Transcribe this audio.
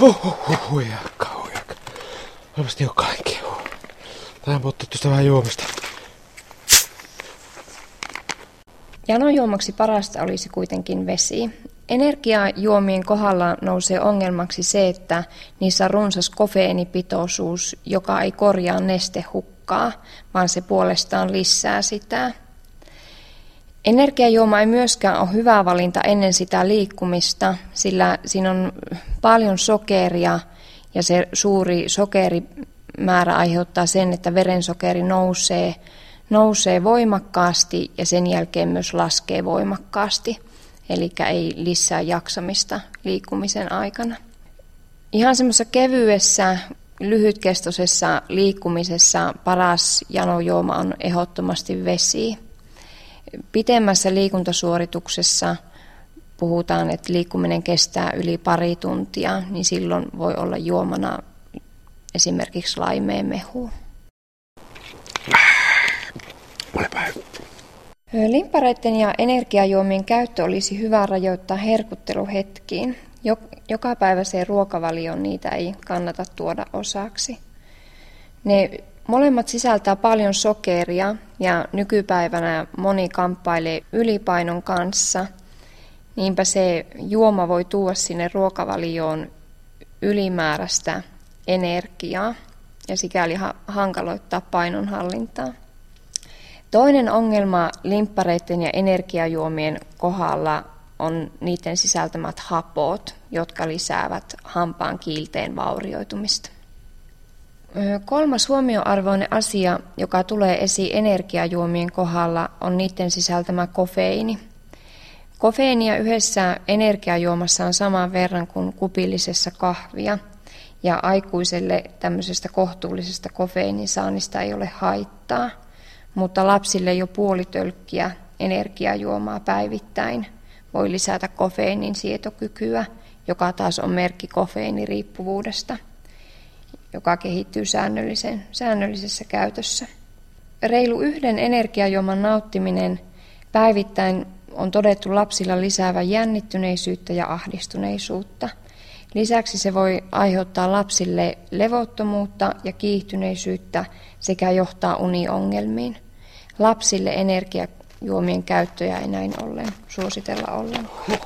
Huhhuh, ja kauan. Olepas tiukkaan kehu. Tähän ottaa tuosta vähän juomista. Janojuomaksi parasta olisi kuitenkin vesi. Energiajuomien kohdalla nousee ongelmaksi se, että niissä on runsas kofeiinipitoisuus, joka ei korjaa nestehukkaa, vaan se puolestaan lisää sitä. Energiajuoma ei myöskään ole hyvä valinta ennen sitä liikkumista, sillä siinä on paljon sokeria ja se suuri sokerimäärä aiheuttaa sen, että verensokeri nousee, nousee voimakkaasti ja sen jälkeen myös laskee voimakkaasti, eli ei lisää jaksamista liikkumisen aikana. Ihan semmoisessa kevyessä, lyhytkestoisessa liikkumisessa paras janojuoma on ehdottomasti vesi. Pitemmässä liikuntasuorituksessa puhutaan, että liikkuminen kestää yli pari tuntia, niin silloin voi olla juomana esimerkiksi laimeen mehu. Limppareiden ja energiajuomien käyttö olisi hyvä rajoittaa herkutteluhetkiin. Jokapäiväiseen ruokavalioon niitä ei kannata tuoda osaksi. Ne Molemmat sisältää paljon sokeria ja nykypäivänä moni kamppailee ylipainon kanssa. Niinpä se juoma voi tuoda sinne ruokavalioon ylimääräistä energiaa ja sikäli hankaloittaa painonhallintaa. Toinen ongelma limppareiden ja energiajuomien kohdalla on niiden sisältämät hapot, jotka lisäävät hampaan kiilteen vaurioitumista. Kolmas huomioarvoinen asia, joka tulee esiin energiajuomien kohdalla, on niiden sisältämä kofeiini. Kofeiinia yhdessä energiajuomassa on saman verran kuin kupillisessa kahvia, ja aikuiselle tämmöisestä kohtuullisesta kofeiinin saannista ei ole haittaa, mutta lapsille jo puoli tölkkiä energiajuomaa päivittäin voi lisätä kofeiinin sietokykyä, joka taas on merkki kofeiiniriippuvuudesta – joka kehittyy säännöllisen, säännöllisessä käytössä. Reilu yhden energiajuoman nauttiminen päivittäin on todettu lapsilla lisäävän jännittyneisyyttä ja ahdistuneisuutta. Lisäksi se voi aiheuttaa lapsille levottomuutta ja kiihtyneisyyttä sekä johtaa uniongelmiin. Lapsille energiajuomien käyttöjä ei näin ollen suositella ollenkaan.